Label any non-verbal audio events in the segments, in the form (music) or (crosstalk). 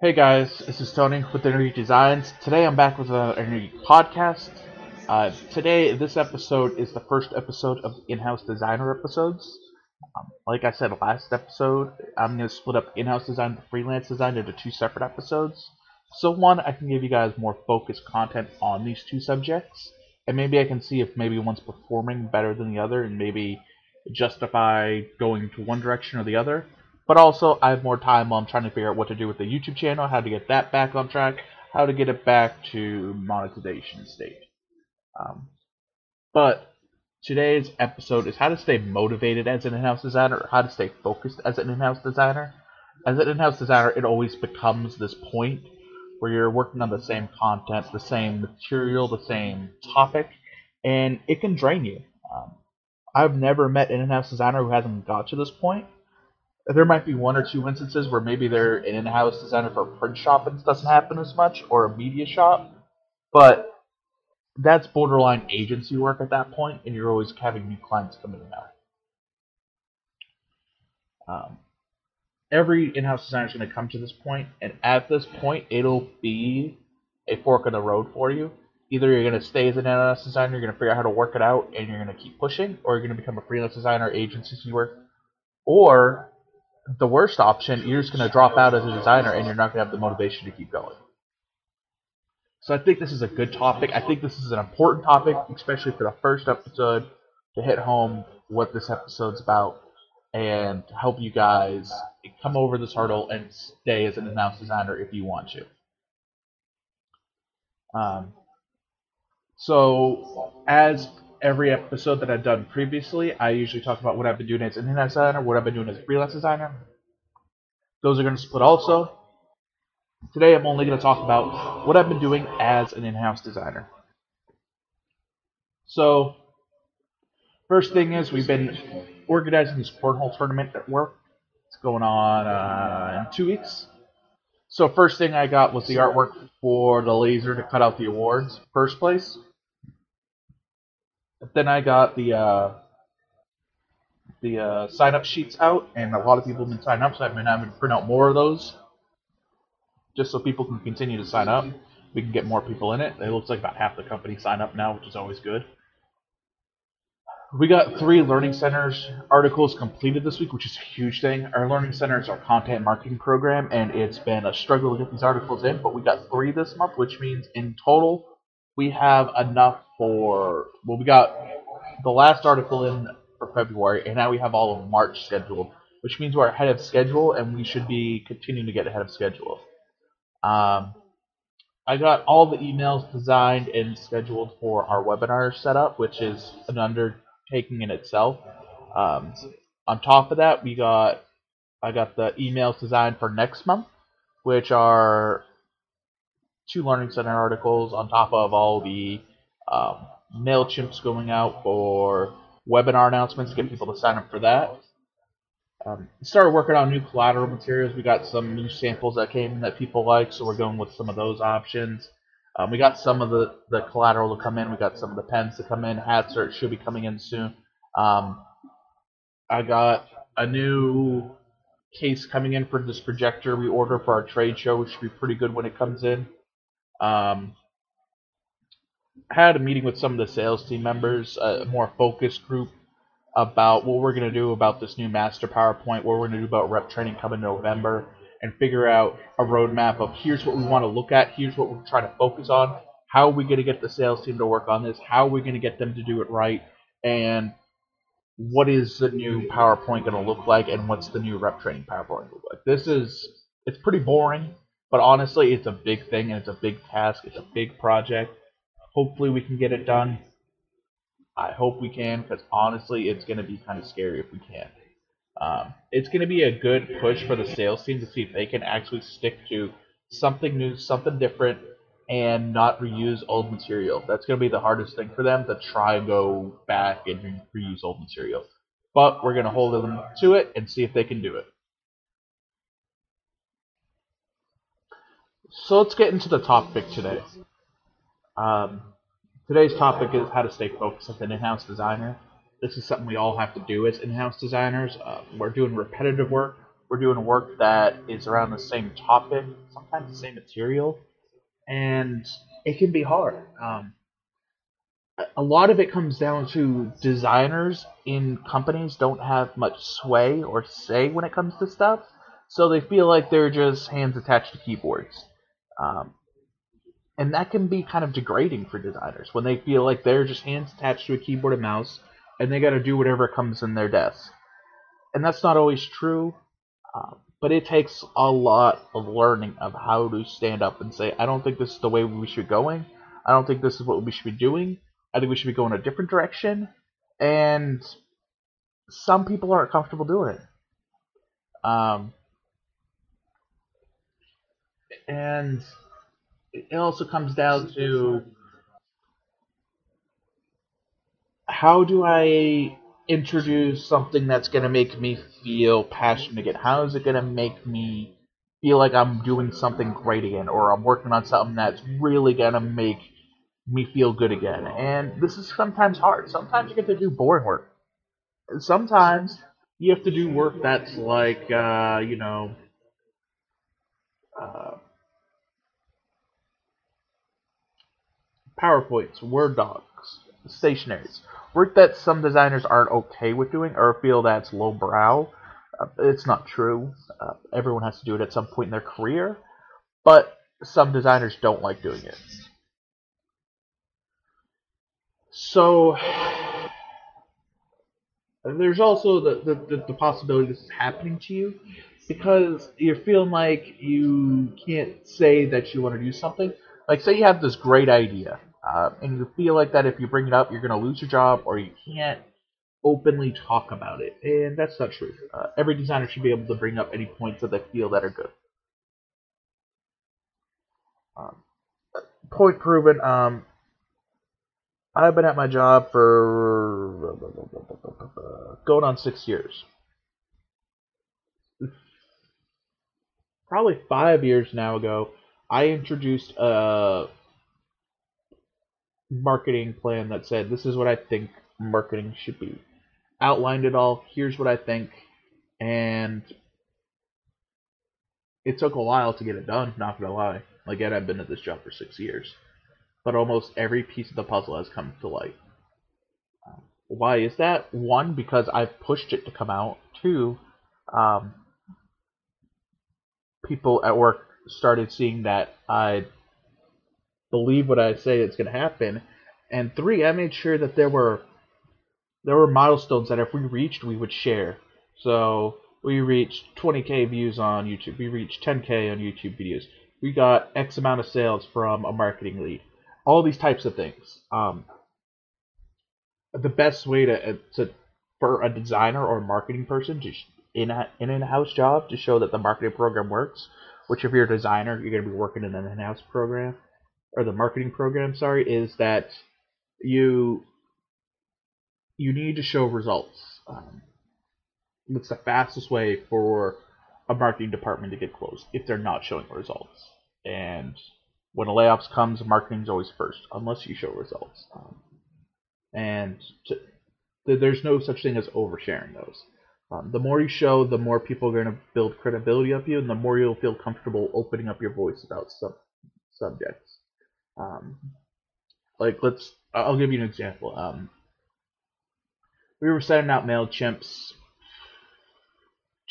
Hey guys, this is Tony with Energy Designs. Today I'm back with another Energy podcast. Uh, today, this episode is the first episode of in-house designer episodes. Um, like I said last episode, I'm going to split up in-house design and freelance design into two separate episodes. So one, I can give you guys more focused content on these two subjects, and maybe I can see if maybe one's performing better than the other, and maybe justify going to one direction or the other. But also, I have more time while I'm trying to figure out what to do with the YouTube channel, how to get that back on track, how to get it back to monetization state. Um, but today's episode is how to stay motivated as an in-house designer, how to stay focused as an in-house designer. As an in-house designer, it always becomes this point where you're working on the same content, the same material, the same topic, and it can drain you. Um, I've never met an in-house designer who hasn't got to this point there might be one or two instances where maybe they're an in-house designer for a print shop and doesn't happen as much, or a media shop, but that's borderline agency work at that point, and you're always having new clients coming in out. Um, every in-house designer is going to come to this point, and at this point, it'll be a fork in the road for you. Either you're going to stay as an in-house designer, you're going to figure out how to work it out, and you're going to keep pushing, or you're going to become a freelance designer, agency work, or the worst option, you're just going to drop out as a designer and you're not going to have the motivation to keep going. So I think this is a good topic. I think this is an important topic, especially for the first episode, to hit home what this episode's about and help you guys come over this hurdle and stay as an in-house designer if you want to. Um, so, as every episode that I've done previously, I usually talk about what I've been doing as an in-house designer, what I've been doing as a freelance designer. Those are going to split also. Today I'm only going to talk about what I've been doing as an in-house designer. So, first thing is we've been organizing this cornhole tournament at work. It's going on uh, in two weeks. So first thing I got was the artwork for the laser to cut out the awards. First place. But then I got the uh, the uh, sign up sheets out, and a lot of people have been signing up, so I've been having to print out more of those just so people can continue to sign up. We can get more people in it. It looks like about half the company sign up now, which is always good. We got three Learning Centers articles completed this week, which is a huge thing. Our Learning Center is our content marketing program, and it's been a struggle to get these articles in, but we got three this month, which means in total we have enough for well, we got the last article in for February, and now we have all of March scheduled, which means we're ahead of schedule, and we should be continuing to get ahead of schedule. Um, I got all the emails designed and scheduled for our webinar setup, which is an undertaking in itself. Um, on top of that, we got I got the emails designed for next month, which are two Learning Center articles on top of all the um, MailChimps going out for webinar announcements, get people to sign up for that. Um, started working on new collateral materials. We got some new samples that came in that people like, so we're going with some of those options. Um, we got some of the, the collateral to come in. We got some of the pens to come in. Hats are, should be coming in soon. Um, I got a new case coming in for this projector we order for our trade show, which should be pretty good when it comes in. Um, had a meeting with some of the sales team members, a more focused group about what we're going to do about this new master PowerPoint, what we're going to do about rep training coming November, and figure out a roadmap of here's what we want to look at, here's what we're trying to focus on, how are we going to get the sales team to work on this, how are we going to get them to do it right, and what is the new PowerPoint going to look like, and what's the new rep training PowerPoint look like. This is it's pretty boring, but honestly, it's a big thing and it's a big task. It's a big project. Hopefully, we can get it done. I hope we can, because honestly, it's going to be kind of scary if we can't. Um, it's going to be a good push for the sales team to see if they can actually stick to something new, something different, and not reuse old material. That's going to be the hardest thing for them to try and go back and reuse old material. But we're going to hold them to it and see if they can do it. So let's get into the topic today. Um, today's topic is how to stay focused as an in-house designer. This is something we all have to do as in-house designers. Uh, we're doing repetitive work. we're doing work that is around the same topic, sometimes the same material, and it can be hard. Um, a lot of it comes down to designers in companies don't have much sway or say when it comes to stuff, so they feel like they're just hands attached to keyboards. Um, and that can be kind of degrading for designers when they feel like they're just hands attached to a keyboard and mouse and they got to do whatever comes in their desk. And that's not always true, uh, but it takes a lot of learning of how to stand up and say, I don't think this is the way we should be going. I don't think this is what we should be doing. I think we should be going a different direction. And some people aren't comfortable doing it. Um, and it also comes down to how do I introduce something that's going to make me feel passionate again? How is it going to make me feel like I'm doing something great again or I'm working on something that's really going to make me feel good again? And this is sometimes hard. Sometimes you get to do boring work. Sometimes you have to do work that's like, uh, you know, uh, PowerPoints, Word docs, stationaries. Work that some designers aren't okay with doing or feel that's lowbrow. Uh, it's not true. Uh, everyone has to do it at some point in their career, but some designers don't like doing it. So there's also the, the, the, possibility this is happening to you because you're feeling like you can't say that you want to do something. Like, say you have this great idea uh, and you feel like that if you bring it up, you're going to lose your job or you can't openly talk about it. And that's not true. Uh, every designer should be able to bring up any points that they feel that are good. Um, point proven. Um, I've been at my job for going on six years. Probably five years now ago, I introduced a marketing plan that said this is what I think marketing should be. Outlined it all. Here's what I think, and it took a while to get it done. Not gonna lie. Again, I've been at this job for six years, but almost every piece of the puzzle has come to light. Um, why is that? One, because I've pushed it to come out. Two, um, people at work started seeing that I believe what I say it's going to happen. And three, I made sure that there were there were milestones that if we reached, we would share. So we reached 20k views on YouTube. We reached 10k on YouTube videos. We got X amount of sales from a marketing lead. All these types of things. Um, the best way to, uh, to for a designer or a marketing person to in a, in an in-house job to show that the marketing program works. Which if you're a designer, you're going to be working in an in-house program or the marketing program, sorry, is that you you need to show results. Um, it's the fastest way for a marketing department to get closed if they're not showing results. And when a layoffs comes, marketing's always first, unless you show results. Um, and to, there's no such thing as oversharing those. Um, the more you show, the more people are going to build credibility of you, and the more you'll feel comfortable opening up your voice about some subjects. Um, like let's, I'll give you an example. Um, we were sending out Mailchimps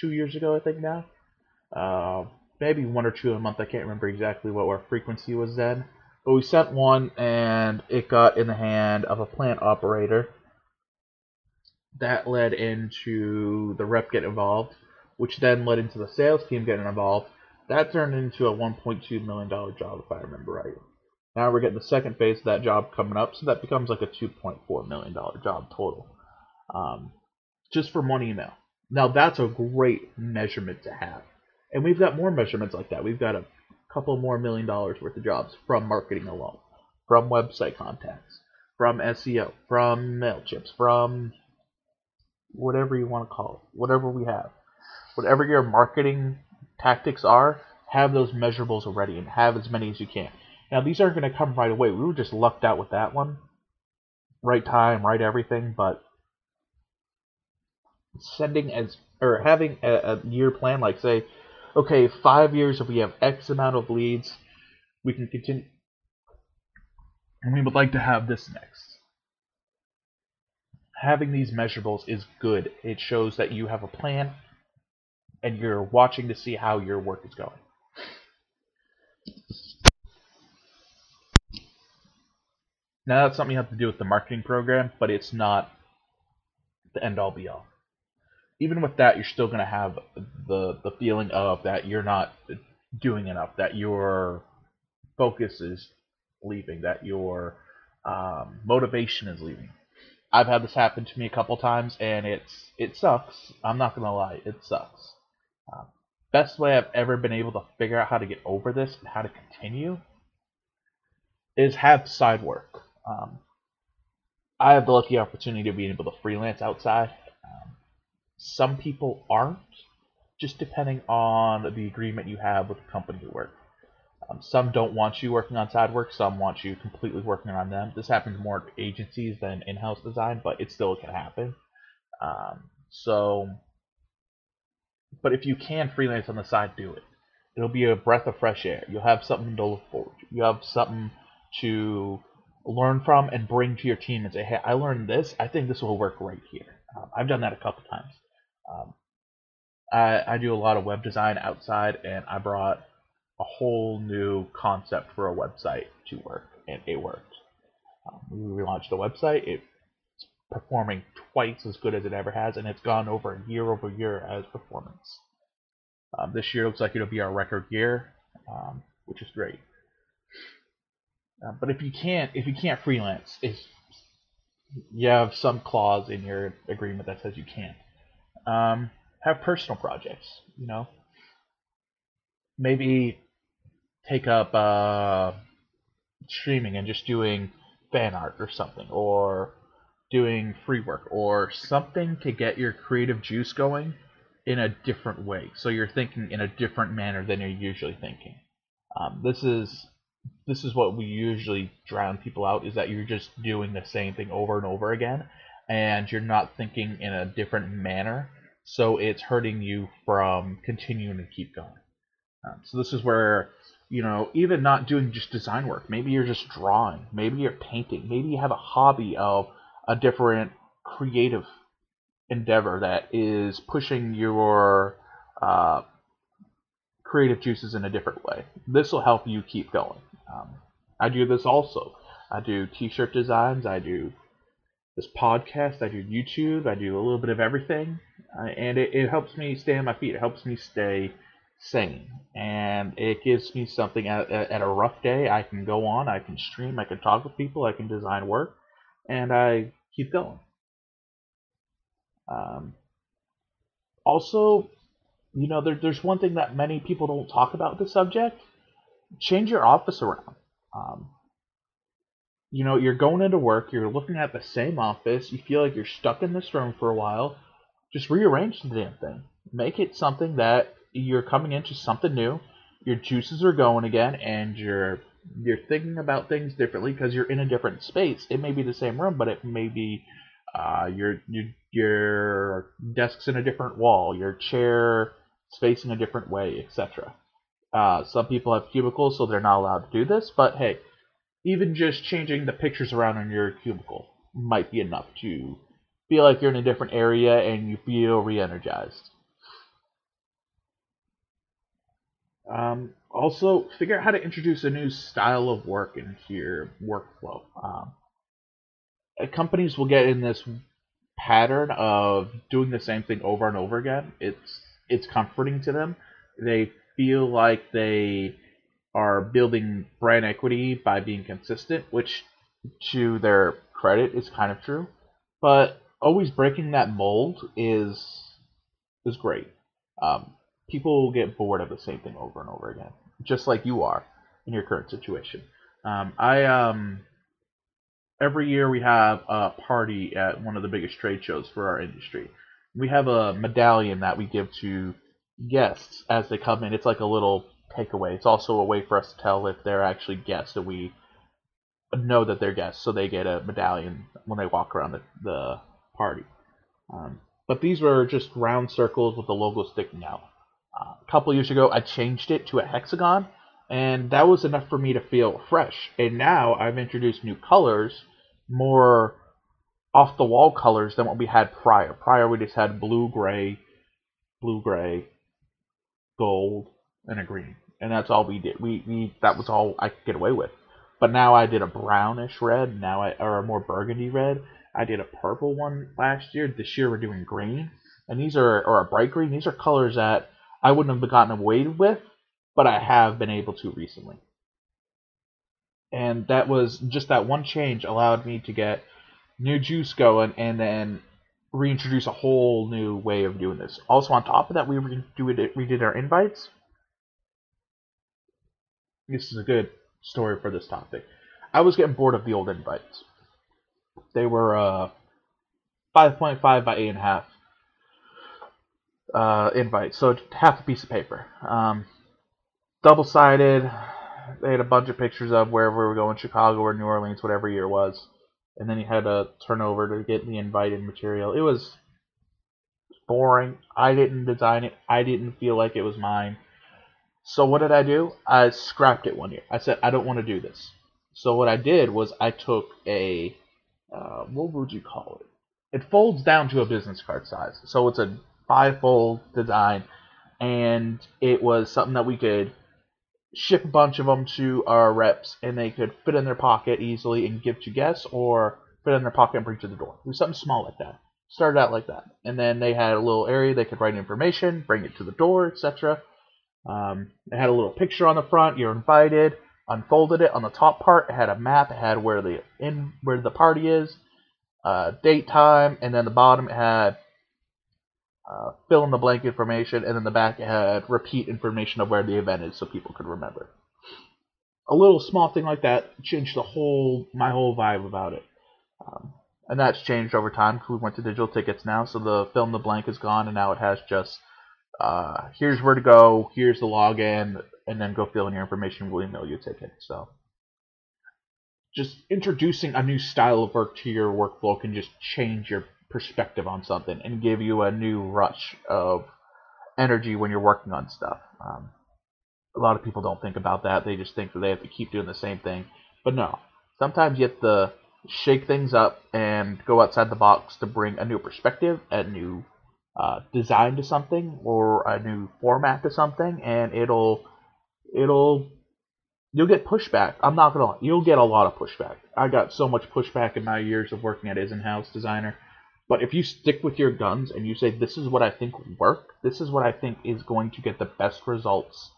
two years ago, I think now. Uh, maybe one or two a month. I can't remember exactly what our frequency was then. But we sent one, and it got in the hand of a plant operator. That led into the rep getting involved, which then led into the sales team getting involved. That turned into a $1.2 million job, if I remember right. Now we're getting the second phase of that job coming up, so that becomes like a $2.4 million job total. Um, just from one email. Now that's a great measurement to have. And we've got more measurements like that. We've got a couple more million dollars worth of jobs from marketing alone, from website contacts, from SEO, from MailChimps, from whatever you want to call it, whatever we have. Whatever your marketing tactics are, have those measurables already and have as many as you can. Now, these aren't going to come right away. We were just lucked out with that one. Right time, right everything, but sending as or having a, a year plan, like say, okay, five years if we have X amount of leads, we can continue, and we would like to have this next. Having these measurables is good. It shows that you have a plan and you're watching to see how your work is going. Now that's something you have to do with the marketing program, but it's not the end all be all. Even with that, you're still going to have the the feeling of that you're not doing enough, that your focus is leaving, that your um, motivation is leaving. I've had this happen to me a couple times, and it's it sucks. I'm not gonna lie, it sucks. Uh, best way I've ever been able to figure out how to get over this and how to continue is have side work. Um, I have the lucky opportunity of being able to freelance outside. Um, some people aren't, just depending on the agreement you have with the company you work. Um, some don't want you working on side work. Some want you completely working on them. This happens more at agencies than in-house design, but it still can happen. Um, so, but if you can freelance on the side, do it. It'll be a breath of fresh air. You'll have something to look forward to. You have something to learn from and bring to your team and say, hey, I learned this. I think this will work right here. Um, I've done that a couple times. Um, I, I do a lot of web design outside, and I brought a whole new concept for a website to work, and it worked. Um, we relaunched the website. It's performing twice as good as it ever has, and it's gone over year over year as performance. Um, this year looks like it'll be our record year, um, which is great. Uh, but if you can't, if you can't freelance, if you have some clause in your agreement that says you can't, um, have personal projects. You know, maybe take up uh, streaming and just doing fan art or something, or doing free work, or something to get your creative juice going in a different way. So you're thinking in a different manner than you're usually thinking. Um, this is this is what we usually drown people out is that you're just doing the same thing over and over again, and you're not thinking in a different manner. So it's hurting you from continuing to keep going. Um, so this is where you know, even not doing just design work. Maybe you're just drawing. Maybe you're painting. Maybe you have a hobby of a different creative endeavor that is pushing your uh, creative juices in a different way. This will help you keep going. Um, I do this also. I do t-shirt designs. I do this podcast. I do YouTube. I do a little bit of everything, uh, and it, it helps me stay on my feet. It helps me stay sane, and it gives me something at, at a rough day. I can go on, I can stream, I can talk with people, I can design work, and I keep going. Um, also, you know, there, there's one thing that many people don't talk about the subject. Change your office around. Um, you know, you're going into work, you're looking at the same office, you feel like you're stuck in this room for a while. Just rearrange the damn thing. Make it something that you're coming into something new, your juices are going again, and you're you're thinking about things differently because you're in a different space. It may be the same room, but it may be uh, your your your desk's in a different wall, your chair facing a different way, etc. Uh, some people have cubicles, so they're not allowed to do this. But hey, even just changing the pictures around in your cubicle might be enough to feel like you're in a different area and you feel re-energized. Um, also, figure out how to introduce a new style of work into your workflow. Um, uh, companies will get in this pattern of doing the same thing over and over again. It's it's comforting to them. They feel like they are building brand equity by being consistent, which to their credit is kind of true. But always breaking that mold is is great. Um, people get bored of the same thing over and over again, just like you are in your current situation. Um, I um, every year we have a party at one of the biggest trade shows for our industry. We have a medallion that we give to guests as they come in. It's like a little takeaway. It's also a way for us to tell if they're actually guests that we know that they're guests, so they get a medallion when they walk around the, the party. Um, but these were just round circles with the logo sticking out. Uh, a couple years ago, I changed it to a hexagon, and that was enough for me to feel fresh. And now I've introduced new colors, more off the wall colors than what we had prior. Prior, we just had blue, gray, blue, gray, gold, and a green, and that's all we did. We, we that was all I could get away with. But now I did a brownish red, now I or a more burgundy red. I did a purple one last year. This year we're doing green, and these are or a bright green. These are colors that I wouldn't have gotten away with, but I have been able to recently. And that was just that one change allowed me to get new juice going, and then reintroduce a whole new way of doing this. Also, on top of that, we redid, redid our invites. This is a good story for this topic. I was getting bored of the old invites. They were uh, 5.5 by 8.5 uh, invites, so half a piece of paper. Um, Double sided. They had a bunch of pictures of wherever we were going, Chicago or New Orleans, whatever year it was. And then you had to turn over to get the invited material. It was boring. I didn't design it. I didn't feel like it was mine. So what did I do? I scrapped it one year. I said I don't want to do this. So what I did was I took a uh, what would you call it? It folds down to a business card size. So it's a five-fold design, and it was something that we could ship a bunch of them to our reps, and they could fit in their pocket easily and give to guests, or fit in their pocket and bring to the door. It was something small like that. Started out like that, and then they had a little area they could write information, bring it to the door, etc. Um, it had a little picture on the front. You're invited. Unfolded it on the top part. It had a map. It had where the in where the party is, uh, date, time, and then the bottom it had uh, fill in the blank information, and then the back had repeat information of where the event is, so people could remember. A little small thing like that changed the whole my whole vibe about it. Um, and that's changed over time because we went to digital tickets now, so the fill in the blank is gone, and now it has just uh, here's where to go, here's the login, and then go fill in your information. We'll email you a ticket. So just introducing a new style of work to your workflow can just change your perspective on something and give you a new rush of energy when you're working on stuff. Um, a lot of people don't think about that. They just think that they have to keep doing the same thing. But no, sometimes you have to shake things up and go outside the box to bring a new perspective, a new uh, design to something, or a new format to something, and it'll it'll you'll get pushback. I'm not gonna you'll get a lot of pushback. I got so much pushback in my years of working at Isn't House Designer. But if you stick with your guns and you say this is what I think will work, this is what I think is going to get the best results.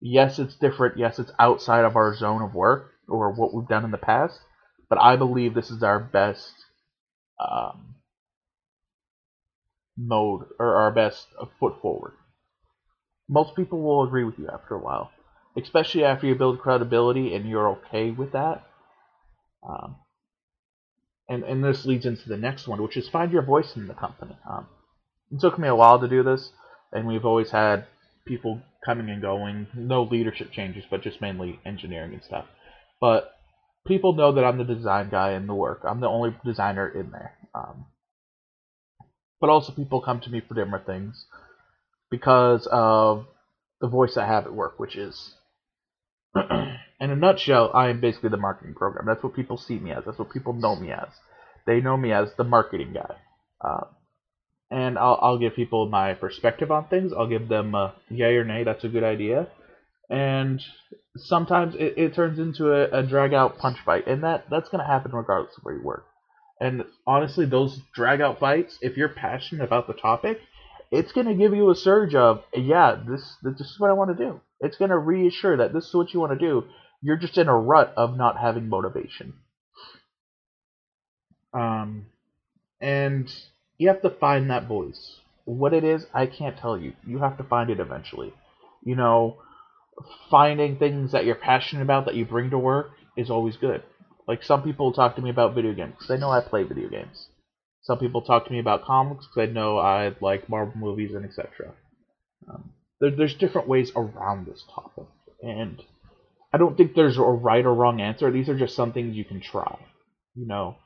Yes, it's different. Yes, it's outside of our zone of work or what we've done in the past. But I believe this is our best um, mode or our best foot forward. Most people will agree with you after a while, especially after you build credibility and you're okay with that. Um, and and this leads into the next one, which is find your voice in the company. Um, it took me a while to do this, and we've always had people coming and going, no leadership changes, but just mainly engineering and stuff. But people know that I'm the design guy in the work. I'm the only designer in there. Um, but also people come to me for different things because of the voice I have at work, which is, (clears throat) in a nutshell, I am basically the marketing program. That's what people see me as. That's what people know me as. They know me as the marketing guy. Uh, and I'll, I'll give people my perspective on things. I'll give them a yay or nay, that's a good idea. And sometimes it, it turns into a, a drag out punch fight, and that, that's going to happen regardless of where you work. And honestly, those drag out fights, if you're passionate about the topic, it's going to give you a surge of, yeah, this, this is what I want to do. It's going to reassure that this is what you want to do. You're just in a rut of not having motivation. Um, and you have to find that voice. What it is, I can't tell you. You have to find it eventually. You know, finding things that you're passionate about that you bring to work is always good. Like some people talk to me about video games because they know I play video games. Some people talk to me about comics because I know I like Marvel movies and etc. Um, there, there's different ways around this topic, and I don't think there's a right or wrong answer. These are just some things you can try. You know,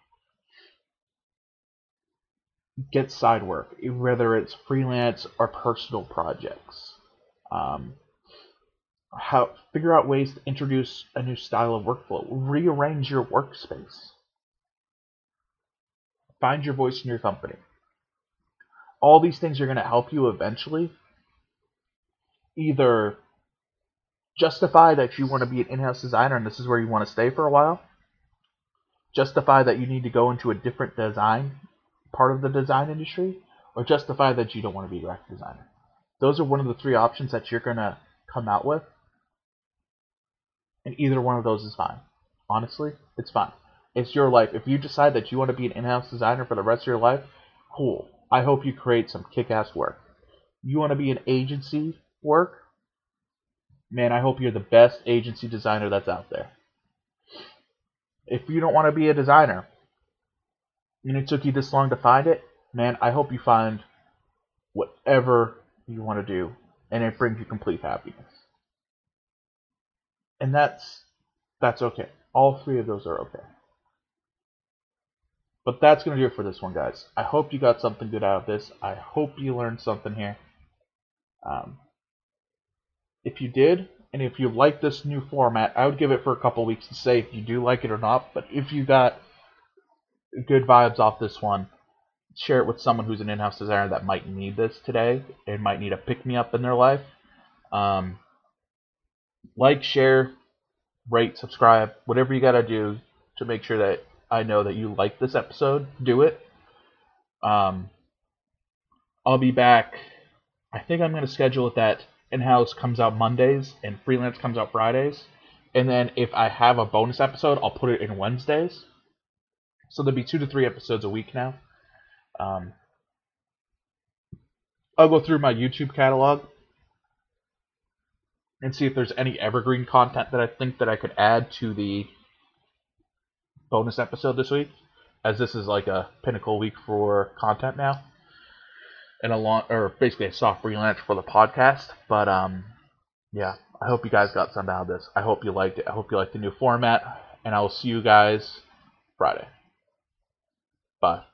get side work, whether it's freelance or personal projects. Um, how figure out ways to introduce a new style of workflow. Rearrange your workspace. Find your voice in your company. All these things are going to help you eventually either justify that you want to be an in-house designer and this is where you want to stay for a while. Justify that you need to go into a different design part of the design industry or justify that you don't want to be a graphic designer. Those are one of the three options that you're going to come out with. And either one of those is fine. Honestly, it's fine. It's your life. If you decide that you want to be an in-house designer for the rest of your life, cool. I hope you create some kick-ass work. You want to be an agency work? Man, I hope you're the best agency designer that's out there. If you don't want to be a designer, and it took you this long to find it, man, I hope you find whatever you want to do and it brings you complete happiness. And that's that's okay. All three of those are okay. But that's going to do it for this one, guys. I hope you got something good out of this. I hope you learned something here. Um, if you did, and if you like this new format, I would give it for a couple weeks to say if you do like it or not. But if you got good vibes off this one, share it with someone who's an in-house designer that might need this today and might need a pick-me-up in their life. Um, like, share, rate, subscribe, whatever you gotta do to make sure that I know that you like this episode. Do it. Um, I'll be back. I think I'm gonna schedule it that in-house comes out Mondays and freelance comes out Fridays. And then if I have a bonus episode, I'll put it in Wednesdays. So there'll be two to three episodes a week now. Um, I'll go through my YouTube catalog and see if there's any evergreen content that I think that I could add to the bonus episode this week, as this is like a pinnacle week for content now, and a long or basically a soft relaunch for the podcast. But um, yeah, I hope you guys got something out of this. I hope you liked it. I hope you liked the new format, and I will see you guys Friday. Bye.